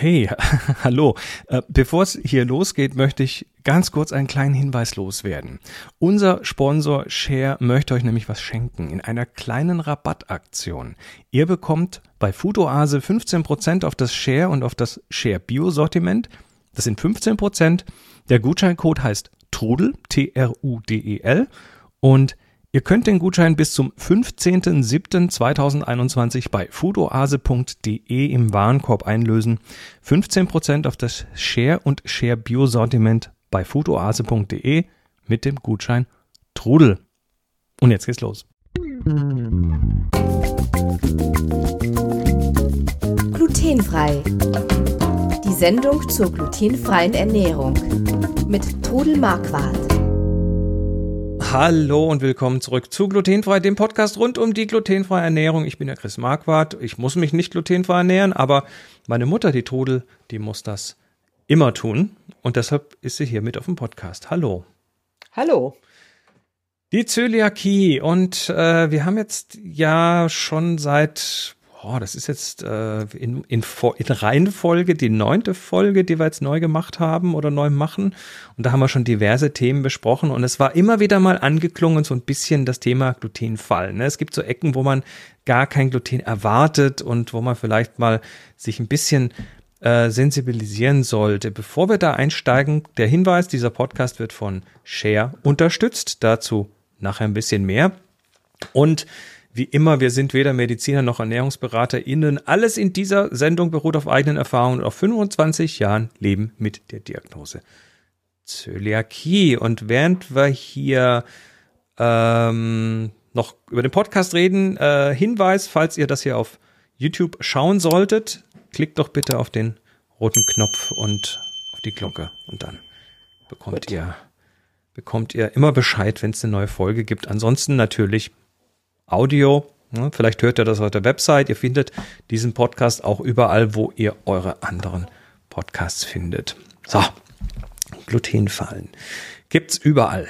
Hey, hallo. Äh, bevor es hier losgeht, möchte ich ganz kurz einen kleinen Hinweis loswerden. Unser Sponsor Share möchte euch nämlich was schenken in einer kleinen Rabattaktion. Ihr bekommt bei Foodoase 15% auf das Share und auf das Share Bio Sortiment. Das sind 15%. Der Gutscheincode heißt Trudel, T-R-U-D-E-L und Ihr könnt den Gutschein bis zum 15.07.2021 bei foodoase.de im Warenkorb einlösen. 15% auf das Share und Share Bio Sortiment bei foodoase.de mit dem Gutschein Trudel. Und jetzt geht's los. Glutenfrei. Die Sendung zur glutenfreien Ernährung mit Trudel Marquardt. Hallo und willkommen zurück zu Glutenfrei, dem Podcast rund um die glutenfreie Ernährung. Ich bin der Chris Marquardt. Ich muss mich nicht glutenfrei ernähren, aber meine Mutter, die Todel, die muss das immer tun. Und deshalb ist sie hier mit auf dem Podcast. Hallo. Hallo. Die Zöliakie. Und äh, wir haben jetzt ja schon seit oh, das ist jetzt äh, in, in, in Reihenfolge die neunte Folge, die wir jetzt neu gemacht haben oder neu machen. Und da haben wir schon diverse Themen besprochen. Und es war immer wieder mal angeklungen, so ein bisschen das Thema Glutenfall. Ne? Es gibt so Ecken, wo man gar kein Gluten erwartet und wo man vielleicht mal sich ein bisschen äh, sensibilisieren sollte. Bevor wir da einsteigen, der Hinweis, dieser Podcast wird von Share unterstützt. Dazu nachher ein bisschen mehr. Und wie immer, wir sind weder Mediziner noch ErnährungsberaterInnen. Alles in dieser Sendung beruht auf eigenen Erfahrungen und auf 25 Jahren Leben mit der Diagnose Zöliakie. Und während wir hier ähm, noch über den Podcast reden, äh, Hinweis, falls ihr das hier auf YouTube schauen solltet, klickt doch bitte auf den roten Knopf und auf die Glocke und dann bekommt Gut. ihr bekommt ihr immer Bescheid, wenn es eine neue Folge gibt. Ansonsten natürlich Audio. Vielleicht hört ihr das auf der Website. Ihr findet diesen Podcast auch überall, wo ihr eure anderen Podcasts findet. So, Glutenfallen gibt's überall.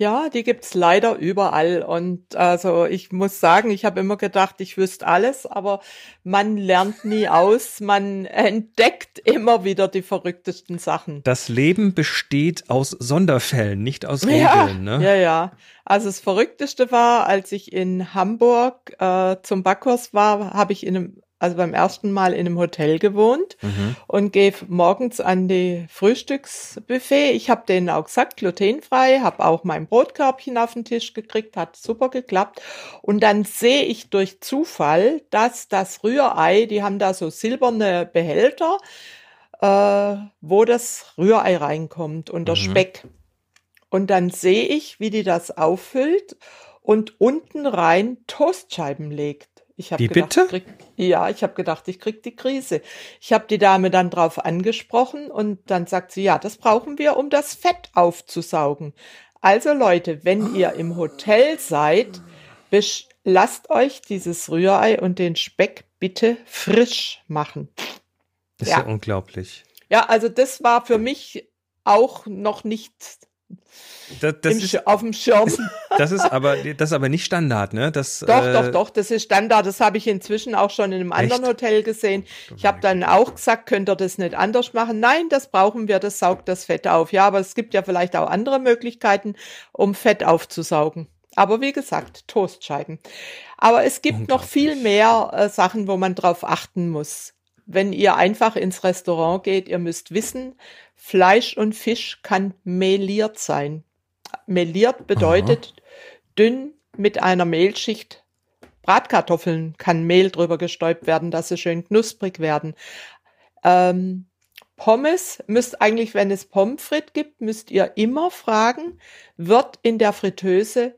Ja, die gibt's leider überall. Und also ich muss sagen, ich habe immer gedacht, ich wüsste alles, aber man lernt nie aus. Man entdeckt immer wieder die verrücktesten Sachen. Das Leben besteht aus Sonderfällen, nicht aus Regeln. Ja, ne? ja, ja. Also das Verrückteste war, als ich in Hamburg äh, zum Backkurs war, habe ich in einem also beim ersten Mal in einem Hotel gewohnt mhm. und gehe morgens an die Frühstücksbuffet. Ich habe denen auch gesagt, glutenfrei, habe auch mein Brotkörbchen auf den Tisch gekriegt, hat super geklappt. Und dann sehe ich durch Zufall, dass das Rührei, die haben da so silberne Behälter, äh, wo das Rührei reinkommt und der mhm. Speck. Und dann sehe ich, wie die das auffüllt und unten rein Toastscheiben legt. Ich Wie gedacht, bitte? Krieg, ja, ich habe gedacht, ich krieg die Krise. Ich habe die Dame dann drauf angesprochen und dann sagt sie, ja, das brauchen wir, um das Fett aufzusaugen. Also Leute, wenn ihr im Hotel seid, lasst euch dieses Rührei und den Speck bitte frisch machen. Das ist ja. ja unglaublich. Ja, also das war für mich auch noch nicht das, das ist, auf dem Schirm. Das ist aber, das ist aber nicht Standard, ne? Das, doch, äh, doch, doch, das ist Standard. Das habe ich inzwischen auch schon in einem anderen echt? Hotel gesehen. Ich habe dann auch gesagt, könnt ihr das nicht anders machen? Nein, das brauchen wir, das saugt das Fett auf. Ja, aber es gibt ja vielleicht auch andere Möglichkeiten, um Fett aufzusaugen. Aber wie gesagt, Toastscheiben. Aber es gibt noch viel mehr äh, Sachen, wo man drauf achten muss. Wenn ihr einfach ins Restaurant geht, ihr müsst wissen, Fleisch und Fisch kann meliert sein. Meliert bedeutet Aha. dünn mit einer Mehlschicht. Bratkartoffeln kann Mehl drüber gestäubt werden, dass sie schön knusprig werden. Ähm, Pommes müsst eigentlich, wenn es Pommes frites gibt, müsst ihr immer fragen, wird in der Fritteuse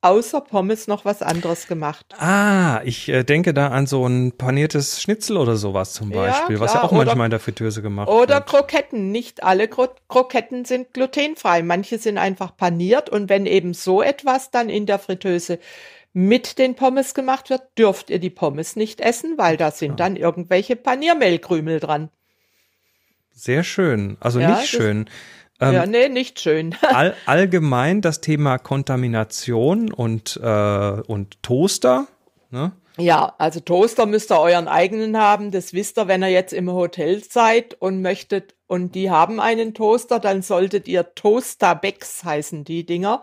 außer Pommes noch was anderes gemacht. Ah, ich äh, denke da an so ein paniertes Schnitzel oder sowas zum Beispiel, ja, was ja auch oder, manchmal in der Fritteuse gemacht oder wird. Oder Kroketten. Nicht alle Kro Kroketten sind glutenfrei. Manche sind einfach paniert und wenn eben so etwas dann in der Fritteuse mit den Pommes gemacht wird, dürft ihr die Pommes nicht essen, weil da sind ja. dann irgendwelche Paniermehlkrümel dran. Sehr schön. Also ja, nicht schön. Ähm, ja, nee, nicht schön. all, allgemein das Thema Kontamination und, äh, und Toaster. Ne? Ja, also Toaster müsst ihr euren eigenen haben. Das wisst ihr, wenn ihr jetzt im Hotel seid und möchtet und die haben einen Toaster, dann solltet ihr Toasterbecks heißen die Dinger.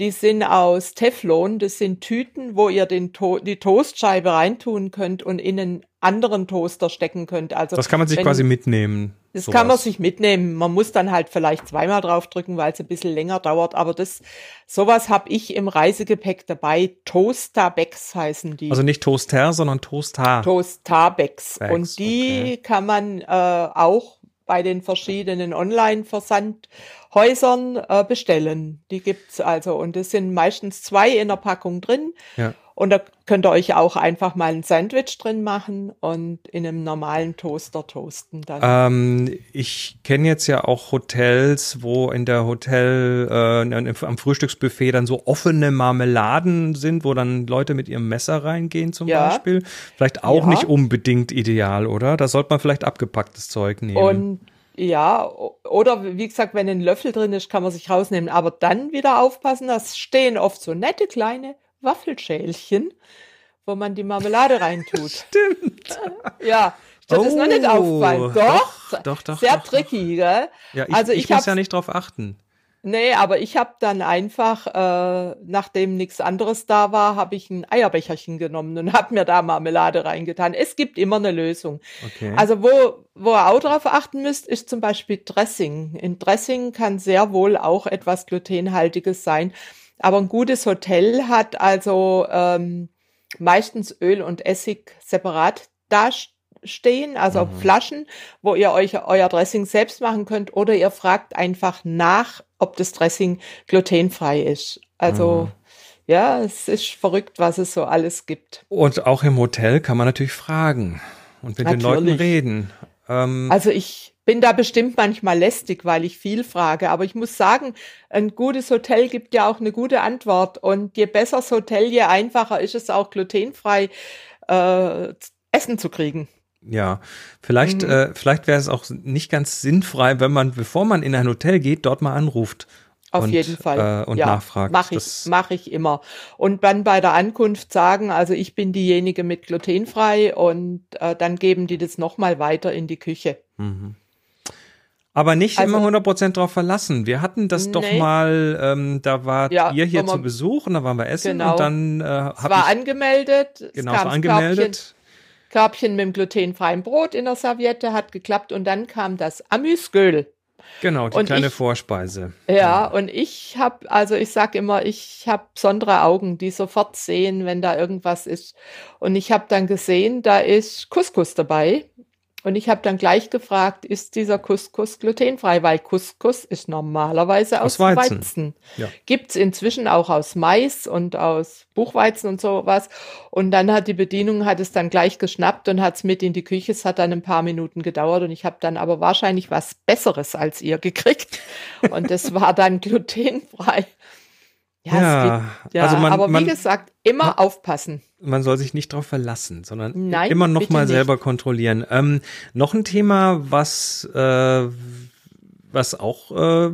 Die sind aus Teflon. Das sind Tüten, wo ihr den to die Toastscheibe reintun könnt und in einen anderen Toaster stecken könnt. Also das kann man sich quasi mitnehmen. Das sowas. kann man sich mitnehmen. Man muss dann halt vielleicht zweimal draufdrücken, weil es ein bisschen länger dauert. Aber das, sowas habe ich im Reisegepäck dabei. Toasterbecks heißen die. Also nicht Toaster, sondern Toaster. Toasterbecks. Und die okay. kann man äh, auch bei den verschiedenen Online-Versandhäusern äh, bestellen. Die gibt's also und es sind meistens zwei in der Packung drin. Ja. Und da könnt ihr euch auch einfach mal ein Sandwich drin machen und in einem normalen Toaster toasten dann. Ähm, ich kenne jetzt ja auch Hotels, wo in der Hotel äh, am Frühstücksbuffet dann so offene Marmeladen sind, wo dann Leute mit ihrem Messer reingehen zum ja. Beispiel. Vielleicht auch ja. nicht unbedingt ideal, oder? Da sollte man vielleicht abgepacktes Zeug nehmen. Und ja, oder wie gesagt, wenn ein Löffel drin ist, kann man sich rausnehmen. Aber dann wieder aufpassen, das stehen oft so nette kleine Waffelschälchen, wo man die Marmelade reintut. Stimmt. Ja, das oh, ist noch nicht aufgefallen. Doch, doch, doch, doch sehr doch, tricky, gell? Ja, ich, also ich, ich muss ja nicht drauf achten. Nee, aber ich habe dann einfach, äh, nachdem nichts anderes da war, habe ich ein Eierbecherchen genommen und habe mir da Marmelade reingetan. Es gibt immer eine Lösung. Okay. Also wo, wo ihr auch drauf achten müsst, ist zum Beispiel Dressing. In Dressing kann sehr wohl auch etwas glutenhaltiges sein. Aber ein gutes Hotel hat also ähm, meistens Öl und Essig separat dastehen, also mhm. Flaschen, wo ihr euch euer Dressing selbst machen könnt oder ihr fragt einfach nach, ob das Dressing glutenfrei ist. Also mhm. ja, es ist verrückt, was es so alles gibt. Und auch im Hotel kann man natürlich fragen und mit natürlich. den Leuten reden. Ähm, also ich bin da bestimmt manchmal lästig, weil ich viel frage. Aber ich muss sagen, ein gutes Hotel gibt ja auch eine gute Antwort. Und je besser das Hotel, je einfacher ist es auch glutenfrei äh, Essen zu kriegen. Ja, vielleicht, mhm. äh, vielleicht wäre es auch nicht ganz sinnfrei, wenn man, bevor man in ein Hotel geht, dort mal anruft. Auf und, jeden Fall. Äh, und ja, nachfragt. Mache ich, mach ich immer. Und dann bei der Ankunft sagen, also ich bin diejenige mit glutenfrei und äh, dann geben die das nochmal weiter in die Küche. Mhm. Aber nicht also, immer 100% drauf verlassen. Wir hatten das nee. doch mal, ähm, da war ja, ihr hier zu Besuch und da waren wir essen genau. und dann äh, hab war ich, angemeldet. Genau, es war angemeldet. Körbchen, Körbchen mit dem glutenfreien Brot in der Serviette hat geklappt und dann kam das Amüsgöl. Genau, die und kleine ich, Vorspeise. Ja, ja. und ich habe, also ich sag immer, ich habe besondere Augen, die sofort sehen, wenn da irgendwas ist. Und ich habe dann gesehen, da ist Couscous dabei. Und ich habe dann gleich gefragt, ist dieser Couscous glutenfrei? Weil Couscous ist normalerweise aus, aus Weizen. Weizen. Ja. Gibt's inzwischen auch aus Mais und aus Buchweizen und sowas. Und dann hat die Bedienung hat es dann gleich geschnappt und hat's mit in die Küche. Es hat dann ein paar Minuten gedauert und ich habe dann aber wahrscheinlich was Besseres als ihr gekriegt. Und das war dann glutenfrei. Ja, ja, gibt, ja also man, aber wie man, gesagt, immer man, aufpassen. Man soll sich nicht darauf verlassen, sondern Nein, immer noch mal selber kontrollieren. Ähm, noch ein Thema, was äh, was auch äh,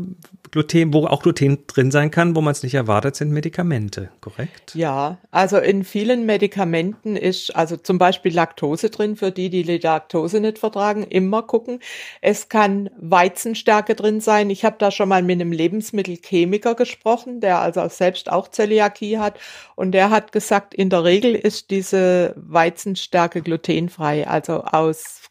Gluten, wo auch Gluten drin sein kann, wo man es nicht erwartet, sind Medikamente, korrekt? Ja, also in vielen Medikamenten ist also zum Beispiel Laktose drin, für die, die Laktose nicht vertragen, immer gucken. Es kann Weizenstärke drin sein. Ich habe da schon mal mit einem Lebensmittelchemiker gesprochen, der also selbst auch Zöliakie hat und der hat gesagt, in der Regel ist diese Weizenstärke glutenfrei, also aus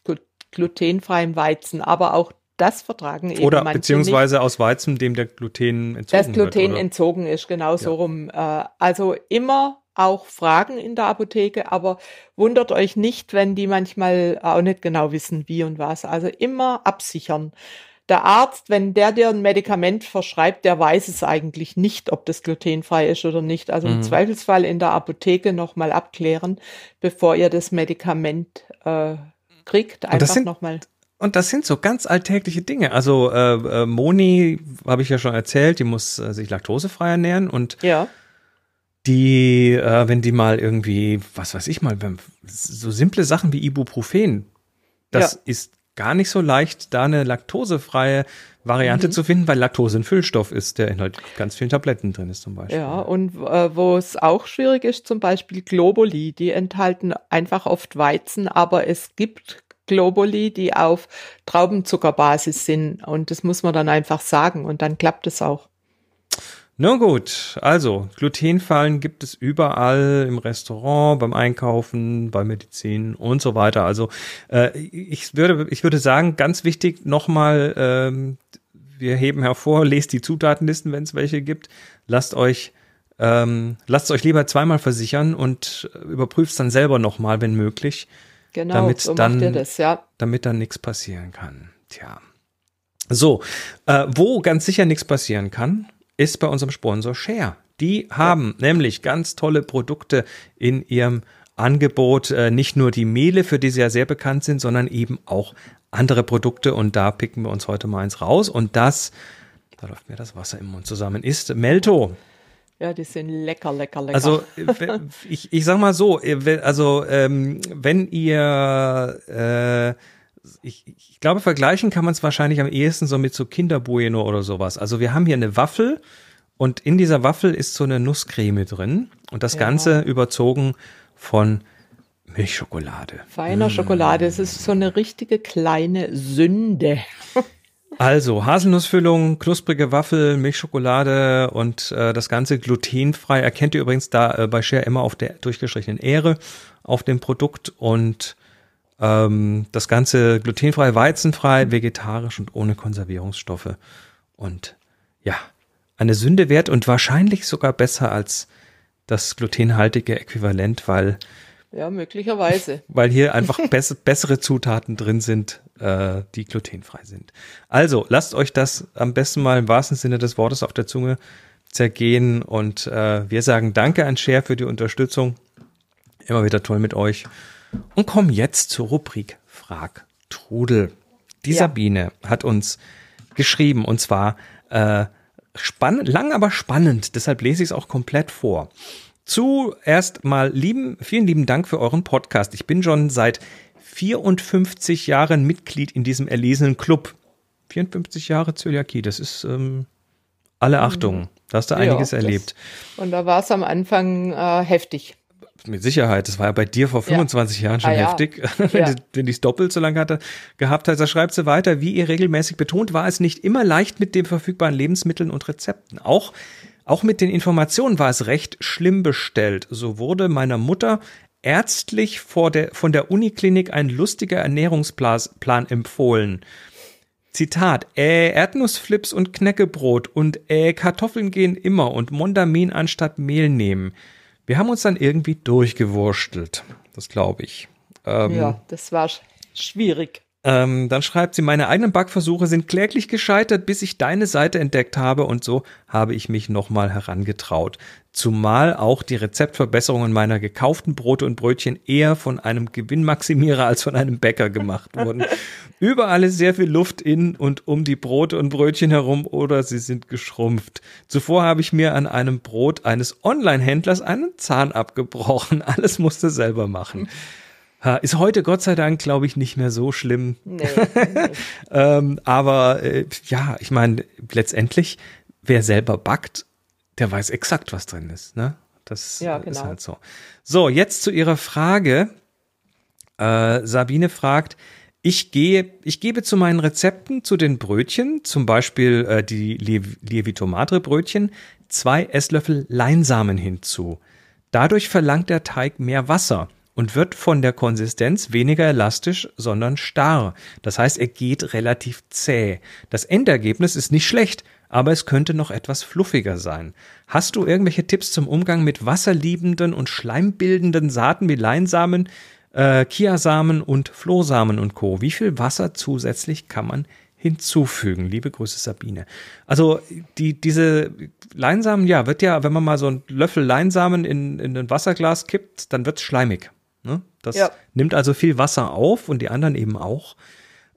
glutenfreiem Weizen, aber auch das vertragen eben Oder beziehungsweise nicht. aus Weizen, dem der Gluten entzogen Das Gluten wird, entzogen ist, genau ja. so rum. Äh, also immer auch fragen in der Apotheke, aber wundert euch nicht, wenn die manchmal auch nicht genau wissen, wie und was. Also immer absichern. Der Arzt, wenn der dir ein Medikament verschreibt, der weiß es eigentlich nicht, ob das glutenfrei ist oder nicht. Also mhm. im Zweifelsfall in der Apotheke nochmal abklären, bevor ihr das Medikament äh, kriegt. Einfach nochmal. Und das sind so ganz alltägliche Dinge. Also äh, äh, Moni, habe ich ja schon erzählt, die muss äh, sich laktosefrei ernähren und ja. die, äh, wenn die mal irgendwie, was weiß ich mal, so simple Sachen wie Ibuprofen, das ja. ist gar nicht so leicht, da eine laktosefreie Variante mhm. zu finden, weil Laktose ein Füllstoff ist, der in halt ganz vielen Tabletten drin ist zum Beispiel. Ja, und äh, wo es auch schwierig ist, zum Beispiel Globuli, die enthalten einfach oft Weizen, aber es gibt Globuli, die auf Traubenzuckerbasis sind und das muss man dann einfach sagen und dann klappt es auch. Na gut, also Glutenfallen gibt es überall im Restaurant, beim Einkaufen, bei Medizin und so weiter. Also äh, ich würde, ich würde sagen, ganz wichtig nochmal, ähm, wir heben hervor, lest die Zutatenlisten, wenn es welche gibt. Lasst euch ähm, lasst euch lieber zweimal versichern und überprüft es dann selber nochmal, wenn möglich. Genau, damit so dann, macht ihr das, ja. Damit dann nichts passieren kann. Tja. So, äh, wo ganz sicher nichts passieren kann, ist bei unserem Sponsor Share. Die haben ja. nämlich ganz tolle Produkte in ihrem Angebot. Äh, nicht nur die Mehle, für die sie ja sehr bekannt sind, sondern eben auch andere Produkte. Und da picken wir uns heute mal eins raus. Und das, da läuft mir das Wasser im Mund zusammen, ist Melto. Ja, die sind lecker, lecker, lecker. Also ich, ich sag mal so, also ähm, wenn ihr äh, ich, ich glaube, vergleichen kann man es wahrscheinlich am ehesten so mit so Kinderbueno oder sowas. Also wir haben hier eine Waffel und in dieser Waffel ist so eine Nusscreme drin und das ja. Ganze überzogen von Milchschokolade. Feiner mmh. Schokolade, es ist so eine richtige kleine Sünde. Also Haselnussfüllung, knusprige Waffel, Milchschokolade und äh, das Ganze glutenfrei. Erkennt ihr übrigens da äh, bei Share immer auf der durchgestrichenen Ähre auf dem Produkt und ähm, das Ganze glutenfrei, weizenfrei, vegetarisch und ohne Konservierungsstoffe. Und ja, eine Sünde wert und wahrscheinlich sogar besser als das glutenhaltige Äquivalent, weil ja, möglicherweise. Weil hier einfach bess bessere Zutaten drin sind, äh, die glutenfrei sind. Also, lasst euch das am besten mal im wahrsten Sinne des Wortes auf der Zunge zergehen und äh, wir sagen Danke an Share für die Unterstützung. Immer wieder toll mit euch. Und kommen jetzt zur Rubrik Frag Trudel. Die ja. Sabine hat uns geschrieben und zwar äh, spannend, lang aber spannend, deshalb lese ich es auch komplett vor. Zuerst mal lieben, vielen lieben Dank für euren Podcast. Ich bin schon seit 54 Jahren Mitglied in diesem erlesenen Club. 54 Jahre Zöliakie, das ist ähm, alle mhm. Achtung. Da hast du einiges ja, erlebt. und da war es am Anfang äh, heftig. Mit Sicherheit, das war ja bei dir vor 25 ja. Jahren schon ah, heftig, ja. wenn, ja. wenn die es doppelt so lange hatte, gehabt hat. Da schreibt sie weiter, wie ihr regelmäßig betont, war es nicht immer leicht mit den verfügbaren Lebensmitteln und Rezepten. Auch, auch mit den Informationen war es recht schlimm bestellt. So wurde meiner Mutter ärztlich der, von der Uniklinik ein lustiger Ernährungsplan empfohlen. Zitat, äh, Erdnussflips und Knäckebrot und äh, Kartoffeln gehen immer und Mondamin anstatt Mehl nehmen. Wir haben uns dann irgendwie durchgewurstelt. Das glaube ich. Ähm, ja, das war schwierig. Ähm, dann schreibt sie, meine eigenen Backversuche sind kläglich gescheitert, bis ich deine Seite entdeckt habe und so habe ich mich nochmal herangetraut. Zumal auch die Rezeptverbesserungen meiner gekauften Brote und Brötchen eher von einem Gewinnmaximierer als von einem Bäcker gemacht wurden. Überall ist sehr viel Luft in und um die Brote und Brötchen herum oder sie sind geschrumpft. Zuvor habe ich mir an einem Brot eines Online-Händlers einen Zahn abgebrochen. Alles musste selber machen. Ist heute Gott sei Dank, glaube ich, nicht mehr so schlimm. Nee, ähm, aber äh, ja, ich meine, letztendlich, wer selber backt, der weiß exakt, was drin ist. Ne? Das ja, genau. ist halt so. So, jetzt zu Ihrer Frage. Äh, Sabine fragt, ich gehe, ich gebe zu meinen Rezepten zu den Brötchen, zum Beispiel äh, die Lievito Madre Brötchen, zwei Esslöffel Leinsamen hinzu. Dadurch verlangt der Teig mehr Wasser und wird von der Konsistenz weniger elastisch, sondern starr. Das heißt, er geht relativ zäh. Das Endergebnis ist nicht schlecht, aber es könnte noch etwas fluffiger sein. Hast du irgendwelche Tipps zum Umgang mit wasserliebenden und schleimbildenden Saaten wie Leinsamen, äh, Kiasamen und Flohsamen und Co. Wie viel Wasser zusätzlich kann man hinzufügen? Liebe Grüße Sabine. Also die, diese Leinsamen, ja, wird ja, wenn man mal so einen Löffel Leinsamen in, in ein Wasserglas kippt, dann wird's schleimig. Das ja. nimmt also viel Wasser auf und die anderen eben auch.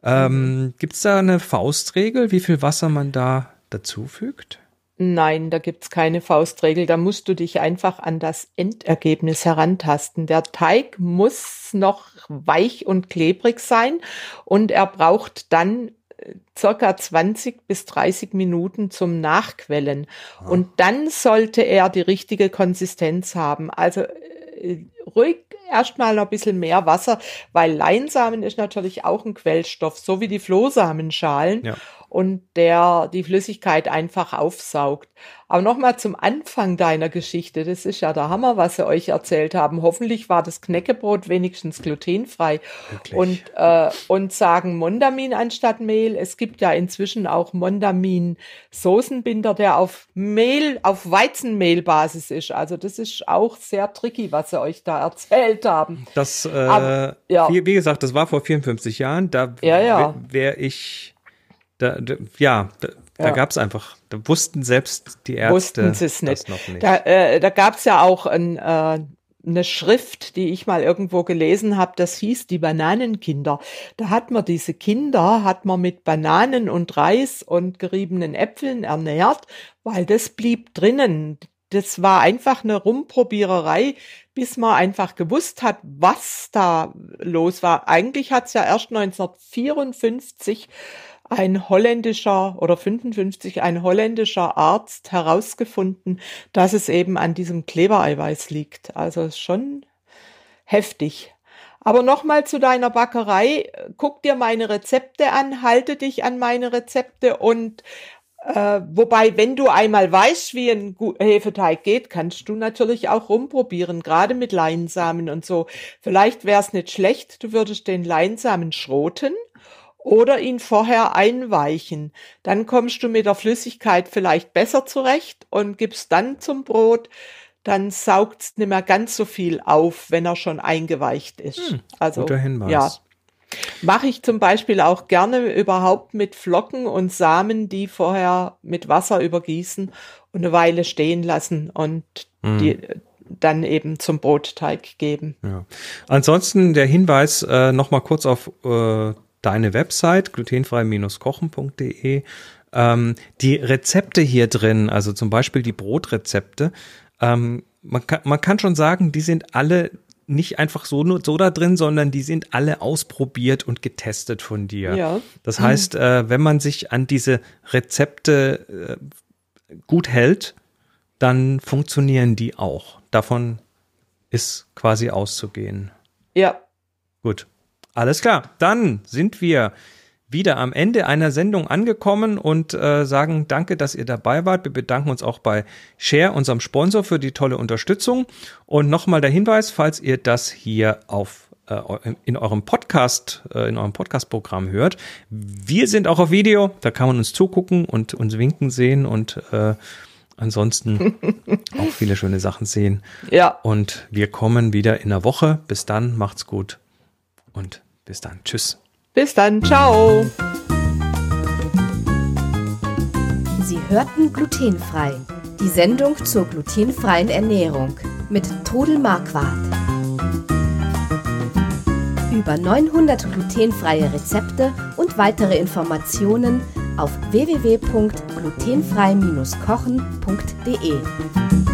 Ähm. Gibt es da eine Faustregel, wie viel Wasser man da dazufügt? Nein, da gibt's keine Faustregel. Da musst du dich einfach an das Endergebnis herantasten. Der Teig muss noch weich und klebrig sein und er braucht dann äh, circa 20 bis 30 Minuten zum Nachquellen. Ah. Und dann sollte er die richtige Konsistenz haben. Also äh, ruhig erstmal noch ein bisschen mehr Wasser, weil Leinsamen ist natürlich auch ein Quellstoff, so wie die Flohsamenschalen. Ja und der die Flüssigkeit einfach aufsaugt. Aber nochmal zum Anfang deiner Geschichte. Das ist ja der Hammer, was sie euch erzählt haben. Hoffentlich war das Knäckebrot wenigstens glutenfrei. Wirklich? Und, äh, und sagen Mondamin anstatt Mehl. Es gibt ja inzwischen auch Mondamin Soßenbinder, der auf Mehl, auf Weizenmehlbasis ist. Also das ist auch sehr tricky, was sie euch da erzählt haben. Das, äh, Aber, ja. wie, wie, gesagt, das war vor 54 Jahren. Da ja, ja. wäre ich da, da, ja, da, ja. da gab es einfach, da wussten selbst die Ärzte wussten es nicht. noch nicht. Da, äh, da gab es ja auch ein, äh, eine Schrift, die ich mal irgendwo gelesen habe, das hieß die Bananenkinder. Da hat man diese Kinder, hat man mit Bananen und Reis und geriebenen Äpfeln ernährt, weil das blieb drinnen. Das war einfach eine Rumprobiererei, bis man einfach gewusst hat, was da los war. Eigentlich hat es ja erst 1954 ein holländischer oder 55 ein holländischer Arzt herausgefunden, dass es eben an diesem Klebereiweiß liegt. Also schon heftig. Aber nochmal zu deiner Backerei. Guck dir meine Rezepte an, halte dich an meine Rezepte und äh, wobei, wenn du einmal weißt, wie ein Hefeteig geht, kannst du natürlich auch rumprobieren, gerade mit Leinsamen und so. Vielleicht wäre es nicht schlecht, du würdest den Leinsamen schroten oder ihn vorher einweichen. Dann kommst du mit der Flüssigkeit vielleicht besser zurecht und gibst dann zum Brot. Dann saugt's nicht mehr ganz so viel auf, wenn er schon eingeweicht ist. Hm, also, guter Hinweis. Ja. Mache ich zum Beispiel auch gerne überhaupt mit Flocken und Samen, die vorher mit Wasser übergießen und eine Weile stehen lassen und hm. die dann eben zum Brotteig geben. Ja. Ansonsten der Hinweis äh, noch mal kurz auf äh, deine Website glutenfrei-kochen.de. Ähm, die Rezepte hier drin, also zum Beispiel die Brotrezepte, ähm, man, kann, man kann schon sagen, die sind alle nicht einfach so nur so da drin, sondern die sind alle ausprobiert und getestet von dir. Ja. Das heißt, äh, wenn man sich an diese Rezepte äh, gut hält, dann funktionieren die auch. Davon ist quasi auszugehen. Ja. Gut. Alles klar, dann sind wir wieder am Ende einer Sendung angekommen und äh, sagen danke, dass ihr dabei wart. Wir bedanken uns auch bei Share, unserem Sponsor, für die tolle Unterstützung. Und nochmal der Hinweis, falls ihr das hier auf äh, in eurem Podcast, äh, in eurem Podcast-Programm hört. Wir sind auch auf Video, da kann man uns zugucken und uns winken sehen und äh, ansonsten auch viele schöne Sachen sehen. Ja. Und wir kommen wieder in der Woche. Bis dann, macht's gut und bis dann. Tschüss. Bis dann. Ciao. Sie hörten glutenfrei. Die Sendung zur glutenfreien Ernährung mit Trudel Marquardt. Über 900 glutenfreie Rezepte und weitere Informationen auf www.glutenfrei-kochen.de.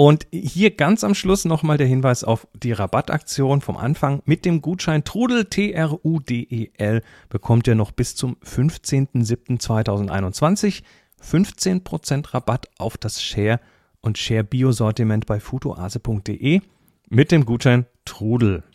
Und hier ganz am Schluss nochmal der Hinweis auf die Rabattaktion vom Anfang. Mit dem Gutschein Trudel, T-R-U-D-E-L, bekommt ihr noch bis zum 15.07.2021 15% Rabatt auf das Share und Share Bio Sortiment bei futoase.de mit dem Gutschein Trudel.